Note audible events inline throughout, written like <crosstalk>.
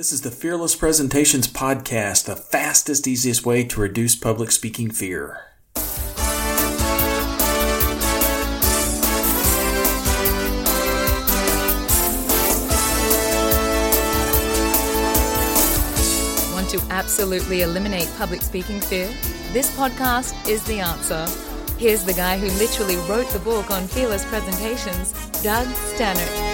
This is the Fearless Presentations Podcast, the fastest, easiest way to reduce public speaking fear. Want to absolutely eliminate public speaking fear? This podcast is the answer. Here's the guy who literally wrote the book on fearless presentations, Doug Staneart.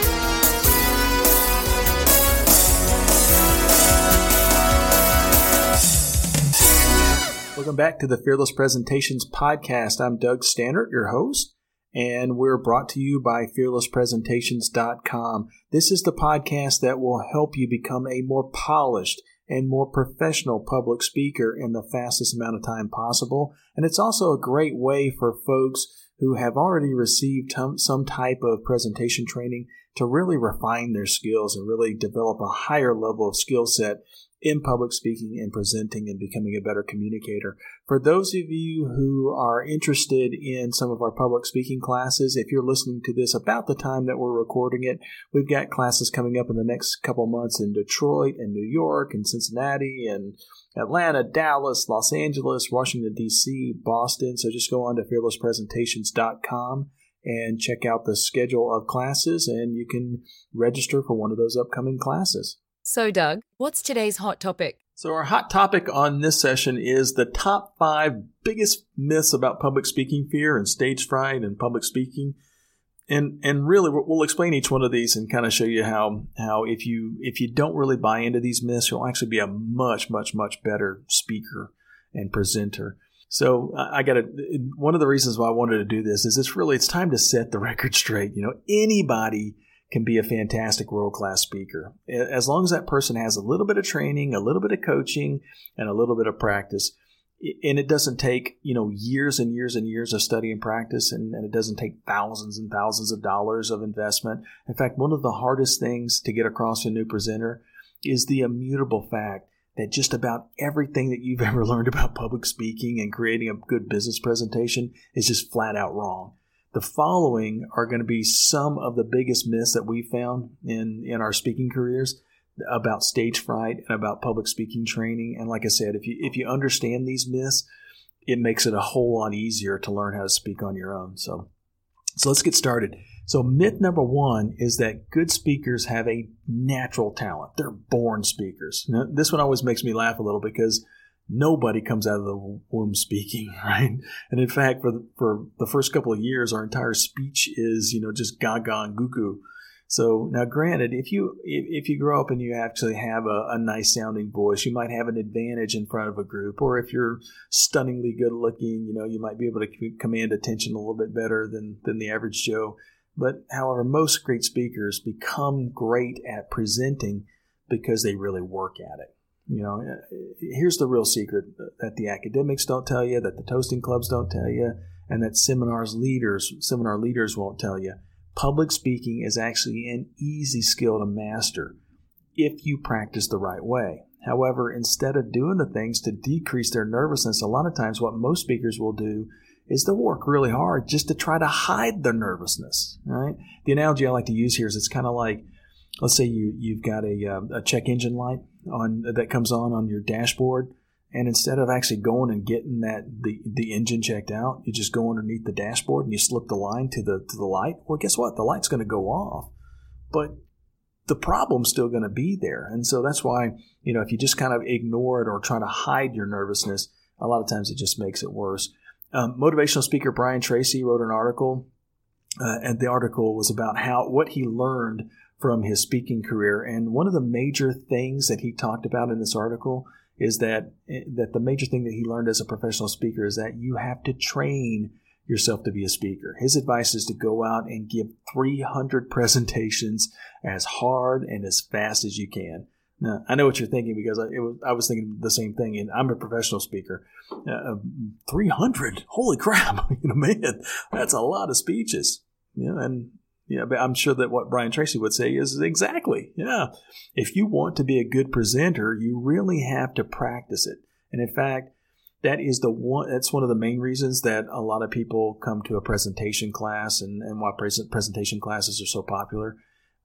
Welcome back to the Fearless Presentations Podcast. I'm Doug Staneart, your host, and we're brought to you by fearlesspresentations.com. This is the podcast that will help you become a more polished and more professional public speaker in the fastest amount of time possible. And it's also a great way for folks who have already received some type of presentation training to really refine their skills and really develop a higher level of skill set in public speaking and presenting and becoming a better communicator. For those of you who are interested in some of our public speaking classes, if you're listening to this about the time that we're recording it, we've got classes coming up in the next couple months in Detroit and New York and Cincinnati and Atlanta, Dallas, Los Angeles, Washington, D.C., Boston. So just go on to fearlesspresentations.com and check out the schedule of classes and you can register for one of those upcoming classes. So, Doug, what's today's hot topic? So, our hot topic on this session is the top five biggest myths about public speaking fear and stage fright and public speaking. And and really, we'll explain each one of these and kind of show you how how if you if you don't really buy into these myths, you'll actually be a much much much better speaker and presenter. So I got to. One of the reasons why I wanted to do this is it's really it's time to set the record straight. You know, anybody can be a fantastic world class speaker. As long as that person has a little bit of training, a little bit of coaching, and a little bit of practice. And it doesn't take, you know, years and years and years of study and practice, and, and it doesn't take thousands and thousands of dollars of investment. In fact, one of the hardest things to get across to a new presenter is the immutable fact that just about everything that you've <laughs> ever learned about public speaking and creating a good business presentation is just flat out wrong. The following are going to be some of the biggest myths that we found in, in our speaking careers about stage fright and about public speaking training. And like I said, if you if you understand these myths, it makes it a whole lot easier to learn how to speak on your own. So so let's get started. So myth number one is that good speakers have a natural talent. They're born speakers. Now, this one always makes me laugh a little because nobody comes out of the womb speaking, <laughs> right? And in fact, for the, for the first couple of years, our entire speech is, you know, just gaga and goo. So now, granted, if you if you grow up and you actually have a, a, nice sounding voice, you might have an advantage in front of a group. Or if you're stunningly good looking, you know, you might be able to command attention a little bit better than than the average Joe. But however, most great speakers become great at presenting because they really work at it. You know, here's the real secret that the academics don't tell you, that the toasting clubs don't tell you, and that seminars leaders, seminar leaders won't tell you. Public speaking is actually an easy skill to master if you practice the right way. However, instead of doing the things to decrease their nervousness, a lot of times what most speakers will do is they'll work really hard just to try to hide their nervousness. Right? The analogy I like to use here is it's kind of like, let's say you you've got a, um, a check engine light on that comes on on your dashboard, and instead of actually going and getting that the, the engine checked out, you just go underneath the dashboard and you slip the line to the to the light. Well, guess what? The light's going to go off, but the problem's still going to be there. And so that's why you know if you just kind of ignore it or try to hide your nervousness, a lot of times it just makes it worse. Um, motivational speaker Brian Tracy wrote an article, uh, and the article was about how what he learned from his speaking career. And one of the major things that he talked about in this article is that that the major thing that he learned as a professional speaker is that you have to train yourself to be a speaker. His advice is to go out and give 300 presentations as hard and as fast as you can. Now, I know what you're thinking because I, was, I was thinking the same thing, and I'm a professional speaker. Uh, 300, holy crap! <laughs> you know, man, that's a lot of speeches. You know, and yeah, but I'm sure that what Brian Tracy would say is exactly, yeah. If you want to be a good presenter, you really have to practice it. And in fact, that is the one that's one of the main reasons that a lot of people come to a presentation class and, and why present, presentation classes are so popular.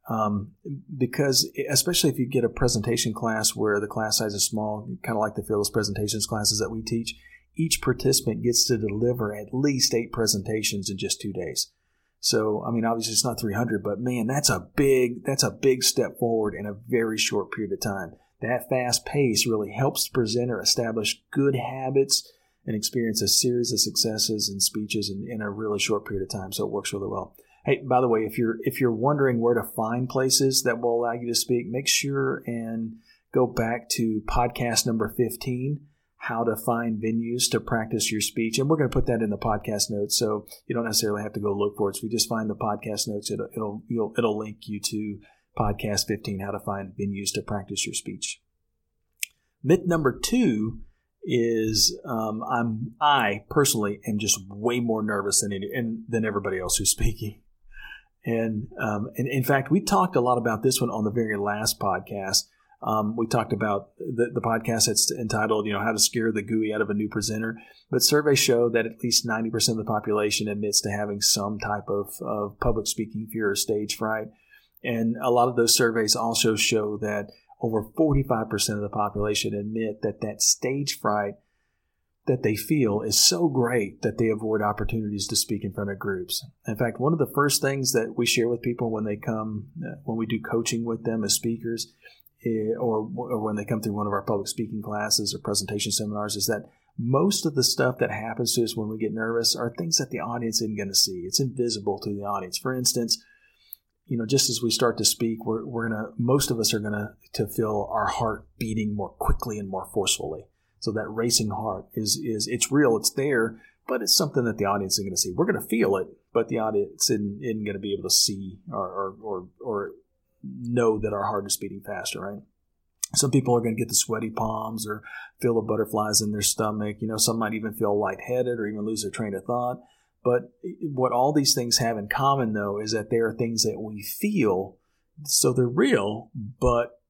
Um, because especially if you get a presentation class where the class size is small, kind of like the fearless presentations classes that we teach, each participant gets to deliver at least eight presentations in just two days. So, I mean, obviously it's not 300, but man, that's a big, that's a big step forward in a very short period of time. That fast pace really helps the presenter establish good habits and experience a series of successes and speeches in, in a really short period of time. So it works really well. Hey, by the way, if you're if you're wondering where to find places that will allow you to speak, make sure and go back to podcast number 15, how to find venues to practice your speech. And we're going to put that in the podcast notes, so you don't necessarily have to go look for it. So if you just find the podcast notes, it'll it'll it'll link you to podcast 15, how to find venues to practice your speech. Myth number two is um, I'm I personally am just way more nervous than any, and, than everybody else who's speaking. And, um, and in fact, we talked a lot about this one on the very last podcast. Um, we talked about the, the podcast that's entitled, you know, how to scare the gooey out of a new presenter. But surveys show that at least 90% of the population admits to having some type of, of public speaking fear or stage fright. And a lot of those surveys also show that over 45% of the population admit that that stage fright that they feel is so great that they avoid opportunities to speak in front of groups. In fact, one of the first things that we share with people when they come, uh, when we do coaching with them as speakers, Eh, or, or when they come through one of our public speaking classes or presentation seminars, is that most of the stuff that happens to us when we get nervous are things that the audience isn't going to see. It's invisible to the audience. For instance, you know, just as we start to speak, we're, we're gonna most of us are gonna to feel our heart beating more quickly and more forcefully. So that racing heart is is it's real, it's there, but it's something that the audience isn't going to see. We're going to feel it, but the audience isn't, isn't going to be able to see or, or, or, or know that our heart is beating faster, right? Some people are going to get the sweaty palms or feel the butterflies in their stomach. You know, some might even feel lightheaded or even lose their train of thought. But what all these things have in common, though, is that they are things that we feel, so they're real, but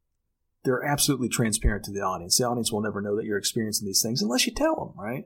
they're absolutely transparent to the audience. The audience will never know that you're experiencing these things unless you tell them, right?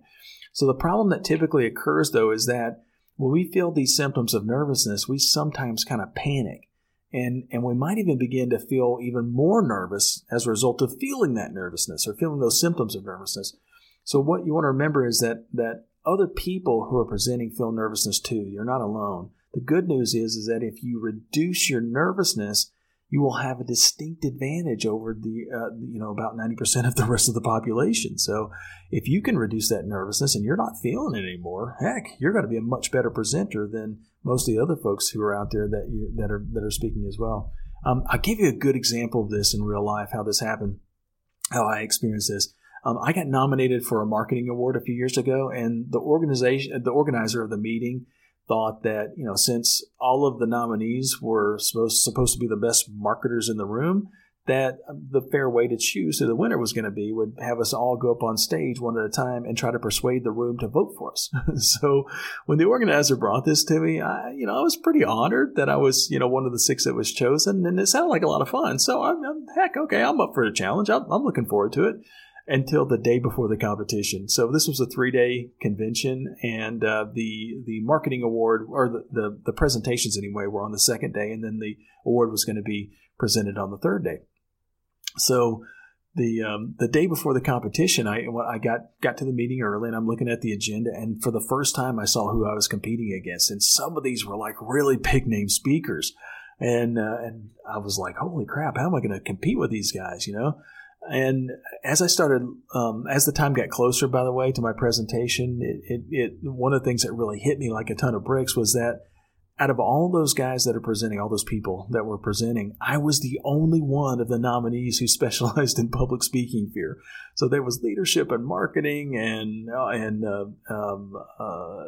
So the problem that typically occurs, though, is that when we feel these symptoms of nervousness, we sometimes kind of panic. And, and we might even begin to feel even more nervous as a result of feeling that nervousness or feeling those symptoms of nervousness. So what you want to remember is that that other people who are presenting feel nervousness too. You're not alone. The good news is, is that if you reduce your nervousness, you will have a distinct advantage over the, uh, you know, about 90% of the rest of the population. So if you can reduce that nervousness and you're not feeling it anymore, heck, you're going to be a much better presenter than most of the other folks who are out there that you, that are, that are speaking as well. Um, I'll give you a good example of this in real life, how this happened, how I experienced this. Um, I got nominated for a marketing award a few years ago, and the organization, the organizer of the meeting, thought that you know since all of the nominees were supposed supposed to be the best marketers in the room, that um, the fair way to choose who the winner was going to be would have us all go up on stage one at a time and try to persuade the room to vote for us. <laughs> so when the organizer brought this to me, I, you know, I was pretty honored that I was, you know, one of the six that was chosen, and it sounded like a lot of fun. So I'm, I'm heck, okay, I'm up for the challenge. I'm, I'm looking forward to it until the day before the competition. So this was a three day convention, and uh, the the marketing award or the, the, the presentations anyway were on the second day, and then the award was going to be presented on the third day. So the um, the day before the competition, I I got got to the meeting early, and I'm looking at the agenda, and for the first time, I saw who I was competing against, and some of these were like really big name speakers, and uh, and I was like, holy crap, how am I going to compete with these guys? You know, and as I started, um, as the time got closer, by the way, to my presentation, it, it, it, one of the things that really hit me like a ton of bricks was that out of all those guys that are presenting, all those people that were presenting, I was the only one of the nominees who <laughs> specialized in public speaking fear. So there was leadership and marketing and uh, and uh, um, uh,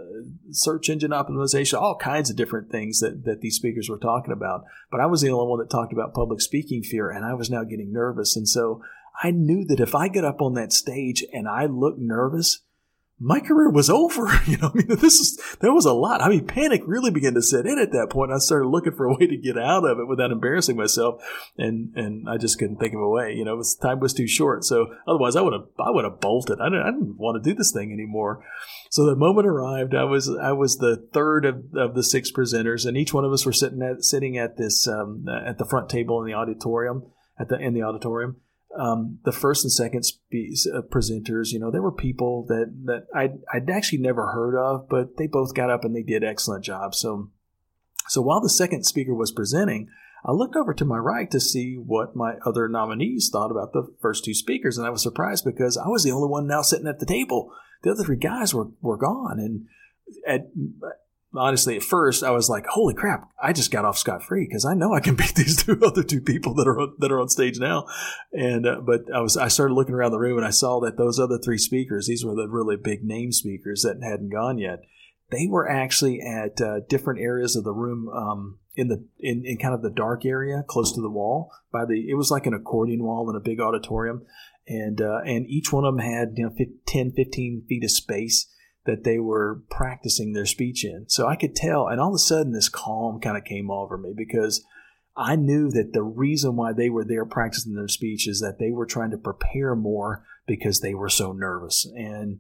search engine optimization, all kinds of different things that, that these speakers were talking about. But I was the only one that talked about public speaking fear, and I was now getting nervous. And so I knew that if I get up on that stage and I look nervous, my career was over. <laughs> You know, I mean, this is, there was a lot. I mean, panic really began to set in at that point. I started looking for a way to get out of it without embarrassing myself. And, and I just couldn't think of a way, you know, was, time was too short. So otherwise I would have, I would have bolted. I didn't, I didn't want to do this thing anymore. So the moment arrived, I was, I was the third of, of the six presenters and each one of us were sitting at, sitting at this, um, at the front table in the auditorium, at the, in the auditorium um, the first and second spe- uh, presenters, you know, there were people that that I'd, I'd actually never heard of, but they both got up and they did excellent jobs. So, so while the second speaker was presenting, I looked over to my right to see what my other nominees thought about the first two speakers, and I was surprised because I was the only one now sitting at the table. The other three guys were were gone, and at honestly, at first I was like, "Holy crap! I just got off scot free because I know I can <laughs> beat these two other two people that are on, that are on stage now." And uh, but I was I started looking around the room and I saw that those other three speakers, these were the really big name speakers that hadn't gone yet. They were actually at uh, different areas of the room. Um, in the in, in kind of the dark area close to the wall by the it was like an accordion wall in a big auditorium and uh, and each one of them had you know 10 15 feet of space that they were practicing their speech in. So I could tell, and all of a sudden this calm kind of came over me because I knew that the reason why they were there practicing their speech is that they were trying to prepare more because they were so nervous. And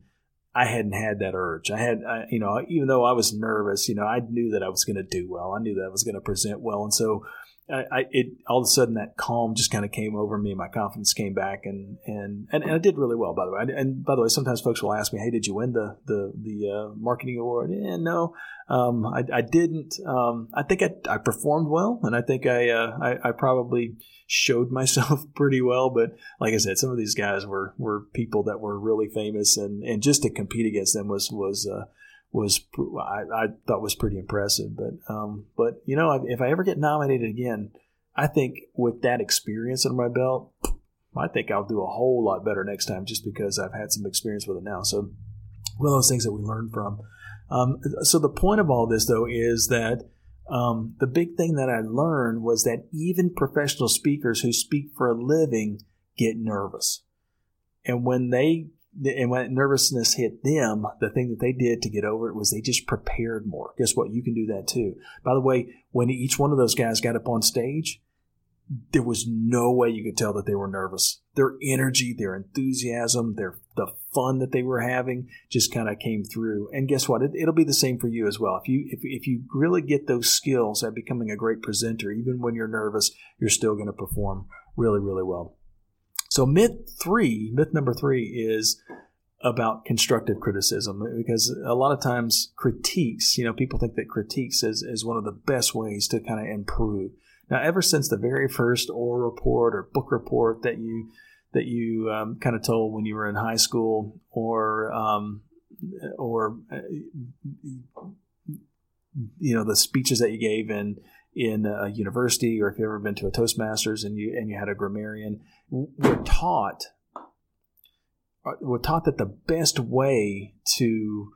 I hadn't had that urge. I had, I, you know, even though I was nervous, you know, I knew that I was going to do well. I knew that I was going to present well. And so I, I, it all of a sudden that calm just kind of came over me. My confidence came back, and and, and, and I did really well. By the way, and by the way, sometimes folks will ask me, "Hey, did you win the the the uh, marketing award?" Yeah, no, um, I, I didn't. Um, I think I, I performed well, and I think I, uh, I I probably showed <laughs> myself pretty well. But like I said, some of these guys were were people that were really famous, and and just to compete against them was was uh, was I, I, thought was pretty impressive. But um, but you know, if I ever get nominated again, I think with that experience under my belt, I think I'll do a whole lot better next time, just because I've had some experience with it now. So one of those things that we learn from. Um, so the point of all this, though, is that um, the big thing that I learned was that even professional speakers who speak for a living get nervous. And when they and when nervousness hit them, the thing that they did to get over it was they just prepared more. Guess what? You can do that too. By the way, when each one of those guys got up on stage, there was no way you could tell that they were nervous. Their energy, their enthusiasm, their the fun that they were having just kind of came through. And guess what? It, will be the same for you as well. If you if, if you really get those skills at becoming a great presenter, even when you're nervous, you're still going to perform really really well. So myth three, myth number three is about constructive criticism because a lot of times critiques, you know, people think that critiques is, is one of the best ways to kind of improve. Now, ever since the very first oral report or book report that you that you um, kind of told when you were in high school, or um, or uh, you know the speeches that you gave in in a university, or if you've ever been to a Toastmasters and you and you had a grammarian, we're taught uh, we're taught that the best way to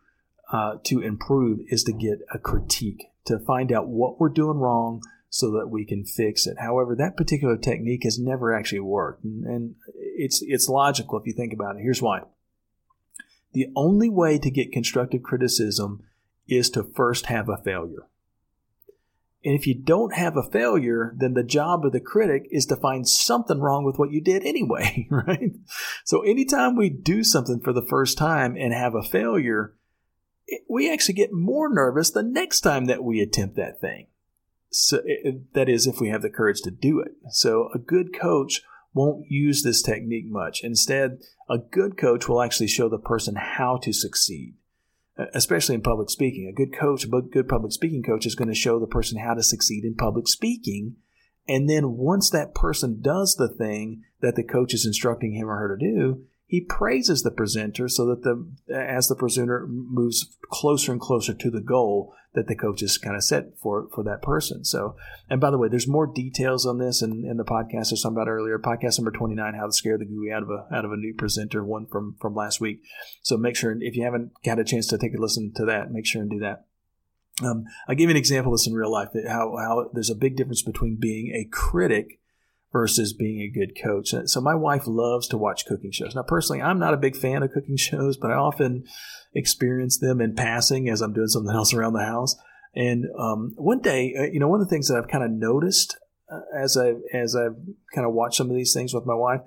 uh, to improve is to get a critique to find out what we're doing wrong so that we can fix it. However, that particular technique has never actually worked, and, and it's it's logical if you think about it. Here's why: the only way to get constructive criticism is to first have a failure. And if you don't have a failure, then the job of the critic is to find something wrong with what you did anyway, <laughs> right? So anytime we do something for the first time and have a failure, we actually get more nervous the next time that we attempt that thing. So that is if we have the courage to do it. So a good coach won't use this technique much. Instead, a good coach will actually show the person how to succeed especially in public speaking. A good coach, a good public speaking coach is going to show the person how to succeed in public speaking. And then once that person does the thing that the coach is instructing him or her to do, he praises the presenter so that the as the presenter moves closer and closer to the goal that the coach has kind of set for for that person. So, and by the way, there's more details on this in, in the podcast I was talking about earlier, podcast number 29, how to scare the gooey out of a out of a new presenter, one from from last week. So make sure if you haven't got a chance to take a listen to that, make sure and do that. Um, I'll give you an example of this in real life. That how how there's a big difference between being a critic versus being a good coach. So my wife loves to watch cooking shows. Now, personally, I'm not a big fan of cooking <laughs> shows, but I often experience them in passing as I'm doing something <laughs> else around the house. And um, one day, uh, you know, one of the things that I've kind of noticed uh, as I as I've kind of watched some of these things with my wife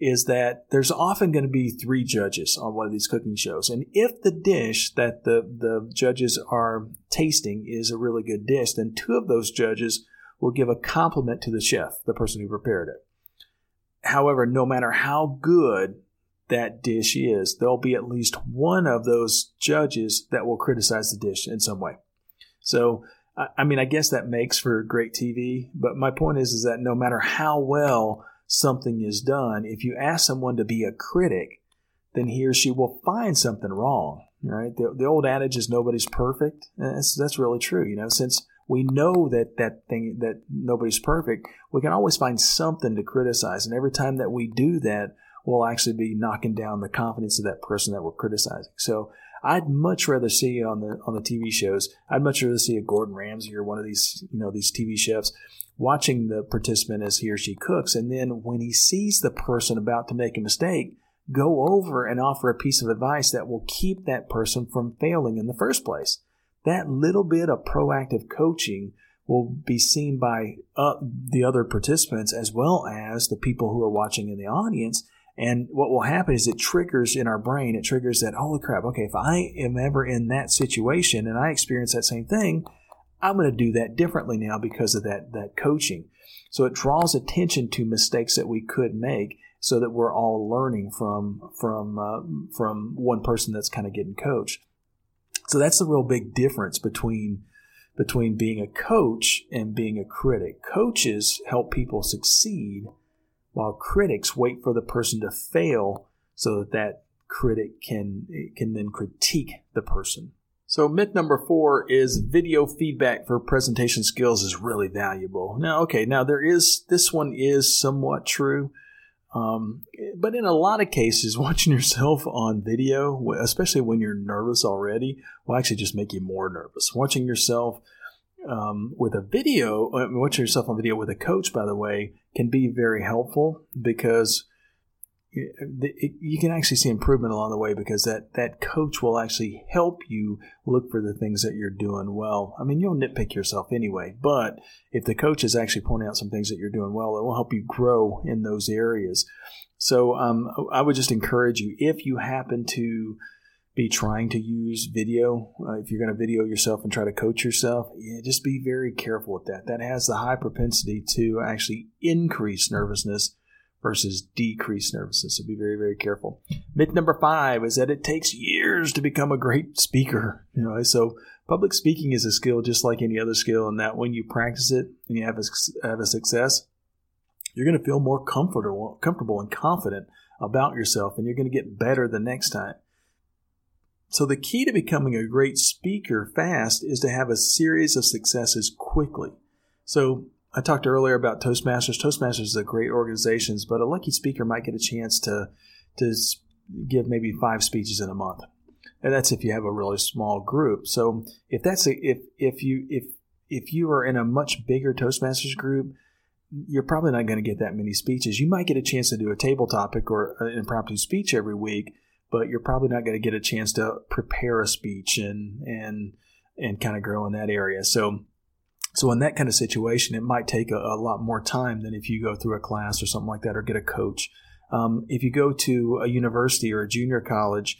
is that there's often going to be three judges on one of these cooking shows. And if the dish that the, the judges are tasting is a really good dish, then two of those judges will give a compliment to the chef, the person who prepared it. However, no matter how good that dish is, there'll be at least one of those judges that will criticize the dish in some way. So, I mean, I guess that makes for great TV, but my point is, is that no matter how well something is done, if you ask someone to be a critic, then he or she will find something wrong. Right? The, the old adage is nobody's perfect. That's, that's really true. You know, since we know that that thing that nobody's perfect, we can always find something to criticize. And every time that we do that, we'll actually be knocking down the confidence of that person that we're criticizing. So I'd much rather see on the on the TV shows. I'd much rather see a Gordon Ramsay or one of these you know these TV chefs watching the participant as he or she cooks. And then when he sees the person about to make a mistake, go over and offer a piece of advice that will keep that person from failing in the first place. That little bit of proactive coaching will be seen by uh, the other participants as well as the people who are watching in the audience. And what will happen is it triggers in our brain, it triggers that, holy crap, okay, if I am ever in that situation and I experience that same thing, I'm going to do that differently now because of that, that coaching. So it draws attention to mistakes that we could make so that we're all learning from, from, uh, from one person that's kind of getting coached. So that's the real big difference between, between being a coach and being a critic. Coaches help people succeed while critics wait for the person to fail so that that critic can, can then critique the person. So myth number four is video feedback for presentation skills is really valuable. Now, okay, now there is this one is somewhat true, um, but in a lot of cases, <laughs> watching yourself on video, especially when you're nervous already, will actually just make you more nervous. Watching yourself um, with a video, uh, watching yourself on video with a coach, by the way, can be very helpful because you can actually see improvement along the way because that, that coach will actually help you look for the things that you're doing well. I mean, you'll nitpick yourself anyway, but if the coach is actually pointing out some things that you're doing well, it will help you grow in those areas. So um, I would just encourage you if you happen to be trying to use video, uh, if you're going to video yourself and try to coach yourself, yeah, just be very careful with that. That has the high propensity to actually increase nervousness versus decreased nervousness. So be very, very careful. Myth number five is that it takes years to become a great speaker. You know, so public speaking is a skill just like any other skill, and that when you practice it and you have a, have a success, you're going to feel more comfortable, comfortable and confident about yourself, and you're going to get better the next time. So the key to becoming a great speaker fast is to have a series of successes quickly. So I talked earlier about Toastmasters. Toastmasters is a great organization, but a lucky speaker might get a chance to to give maybe five speeches in a month, and that's if you have a really small group. So if that's a, if if you if if you are in a much bigger Toastmasters group, you're probably not going to get that many speeches. You might get a chance to do a table topic or an impromptu speech every week, but you're probably not going to get a chance to prepare a speech and and and kind of grow in that area. So so in that kind of situation, it might take a, a, lot more time than if you go through a class or something like that or get a coach. Um, if you go to a university or a junior college,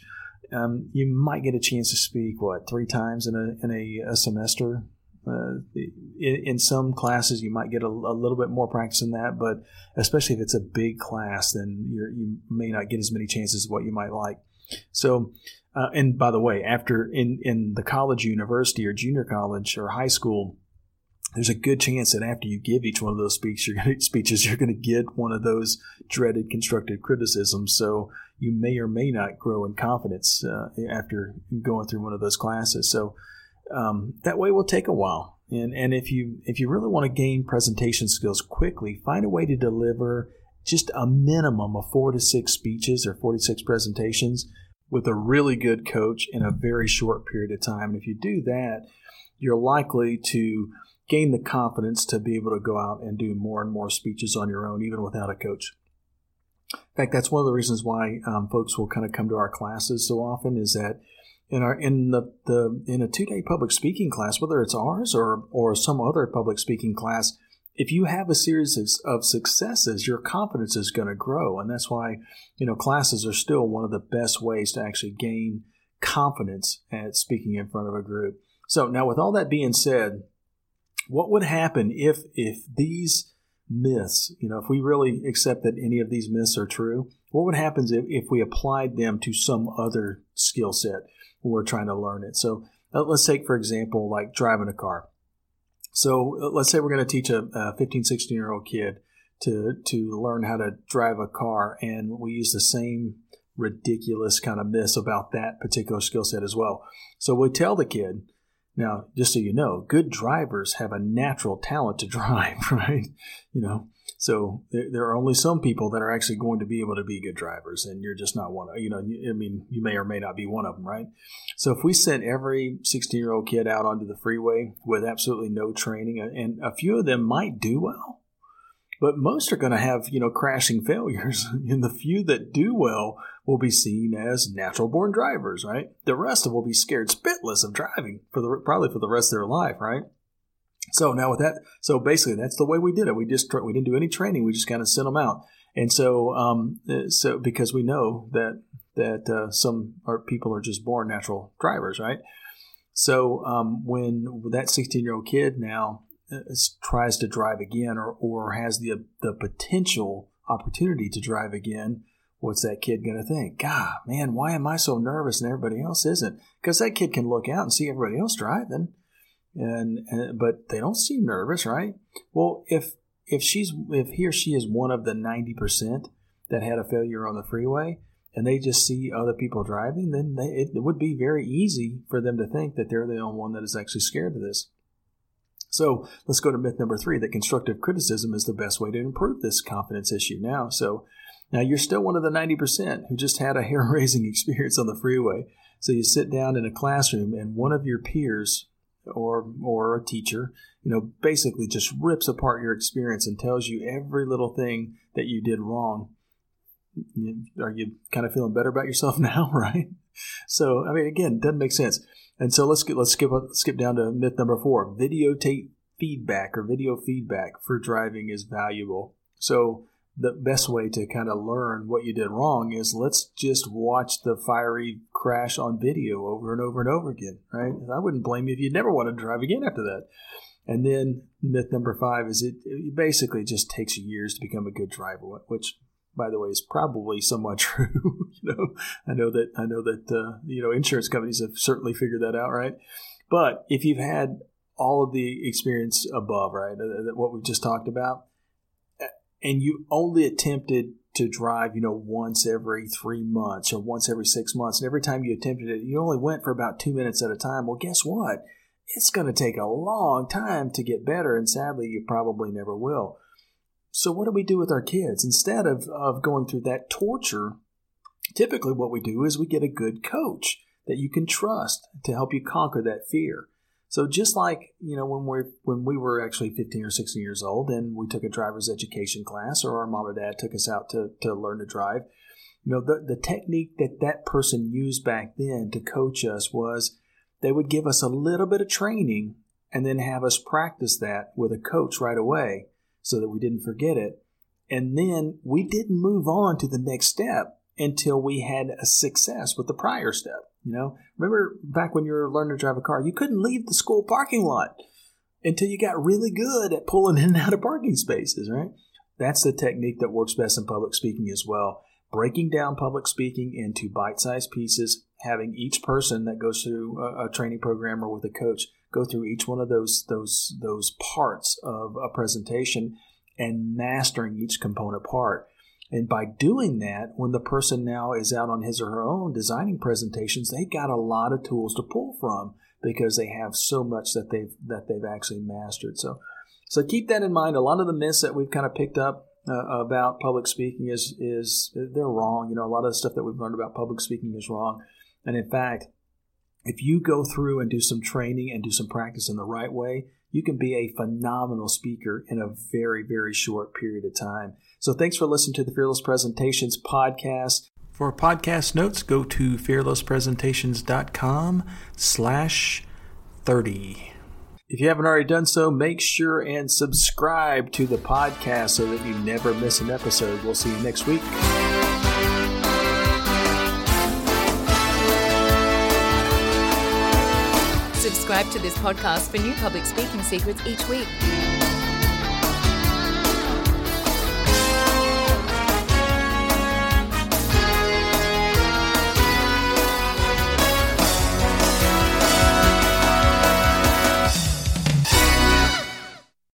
um, you might get a chance to speak what three times in a in a, a semester. Uh, in, in, some classes, you might get a, a, little bit more practice in that, but especially if it's a big class, then you may not get as many chances as what you might like. So, uh, and by the way, after in in the college, university, or junior college or high school there's a good chance that after you give each one of those <laughs> speeches, you're going to, speeches, you're going to get one of those dreaded constructive criticisms. So you may or may not grow in confidence uh, after going through one of those classes. So um, that way will take a while. And and if you if you really want to gain presentation skills quickly, find a way to deliver just a minimum of four to six speeches or 46 presentations with a really good coach in a very short period of time. And if you do that, you're likely to gain the confidence to be able to go out and do more and more speeches on your own, even without a coach. In fact, that's one of the reasons why um, folks will kind of come to our classes so often is that in our in the, the in a two day public speaking class, whether it's ours or or some other public speaking class, if you have a series of successes, your confidence is going to grow, and that's why you know classes are still one of the best ways to actually gain confidence at speaking in front of a group. So now, with all that being said, what would happen if if these myths, you know, if we really accept that any of these myths are true, what would happen if, if we applied them to some other skill set when we're trying to learn it? So let's take, for example, like driving a car. So let's say we're going to teach a, a 15, 16 year old kid to, to learn how to drive a car, and we use the same ridiculous kind of myths about that particular skill set as well. So we tell the kid, now, just so you know, good drivers have a natural talent to <laughs> drive, right? You know, so there, are only some people that are actually going to be able to be good drivers, and you're just not one of, you know, I mean, you may or may not be one of them, right? So if we sent every 16 year old kid out onto the freeway with absolutely no training, and a few of them might do well, but most are going to have, you know, crashing failures. <laughs> and the few that do well will be seen as natural born drivers, right? The rest of will be scared spitless of driving for the probably for the rest of their life, right? So now with that, so basically that's the way we did it. We just we didn't do any training. We just kind of sent them out, and so um, so because we know that that uh, some are, people are just born natural drivers, right? So um, when that 16 year old kid now tries to drive again or, or has the, the potential opportunity to drive again, what's that kid going to think? God, man, why am I so nervous and everybody else isn't? Because that kid can look out and see everybody else driving, and, and but they don't seem nervous, right? Well, if if she's if he or she is one of the ninety percent that had a failure on the freeway, and they just see other people driving, then they, it, it would be very easy for them to think that they're the only one that is actually scared of this. So let's go to myth number three that constructive criticism is the best way to improve this confidence issue now. So now you're still one of the 90% who just had a hair <laughs> raising experience on the freeway. So you sit down in a classroom and one of your peers or or a teacher, you know, basically just rips apart your experience and tells you every little thing that you did wrong. Are you kind of feeling better about yourself <laughs> now, right? So, I mean, again, doesn't make sense. And so let's get, let's skip skip down to myth number four: videotape feedback or video feedback for driving is valuable. So the best way to kind of learn what you did wrong is let's just watch the fiery crash on video over and over and over again, right? I wouldn't blame you if you never want to drive again after that. And then myth number five is it, it basically just takes years to become a good driver, which by the way, is probably somewhat <laughs> true. you know, I know that I know that uh, you know insurance companies have certainly figured that out, right? But if you've had all of the experience above, right, uh, what we've just talked about, and you only attempted to drive, you know, once every three months or once every six months, and every time you attempted it, you only went for about two minutes at a time. Well, guess what? It's going to take a long time to get better, and sadly, you probably never will. So, what do we do with our kids? Instead of, of going through that torture, typically what we do is we get a good coach that you can trust to help you conquer that fear. So just like you know when we when we were actually 15 or 16 years old and we took a driver's education class or our mom or dad took us out to, to learn to drive, you know the, the technique that that person used back then to coach us was they would give us a little bit of training and then have us practice that with a coach right away so that we didn't forget it. And then we didn't move on to the next step until we had a success with the prior step. You know, remember back when you were learning to drive a car, you couldn't leave the school parking lot until you got really good at pulling <laughs> in and out of parking spaces, right? That's the technique that works best in public speaking as well. Breaking down public speaking into bite sized pieces, having each person that goes through a, a training program or with a coach go through each one of those those those parts of a presentation and mastering each component part. And by doing that, when the person now is out on his or her own designing presentations, they got a lot of tools to pull from because they have so much that they've that they've actually mastered. So, so keep that in mind. A lot of the myths that we've kind of picked up uh, about public speaking is is they're wrong. You know, a lot of the stuff that we've learned about public speaking is wrong. And in fact, if you go through and do some training and do some practice in the right way, you can be a phenomenal speaker in a very, very short period of time. So thanks for listening to the Fearless Presentations podcast. For podcast notes, go to fearlesspresentations.com slash 30. If you haven't already done so, make sure and subscribe to the podcast so that you never miss an episode. We'll see you next week. Subscribe to this podcast for new public speaking secrets each week.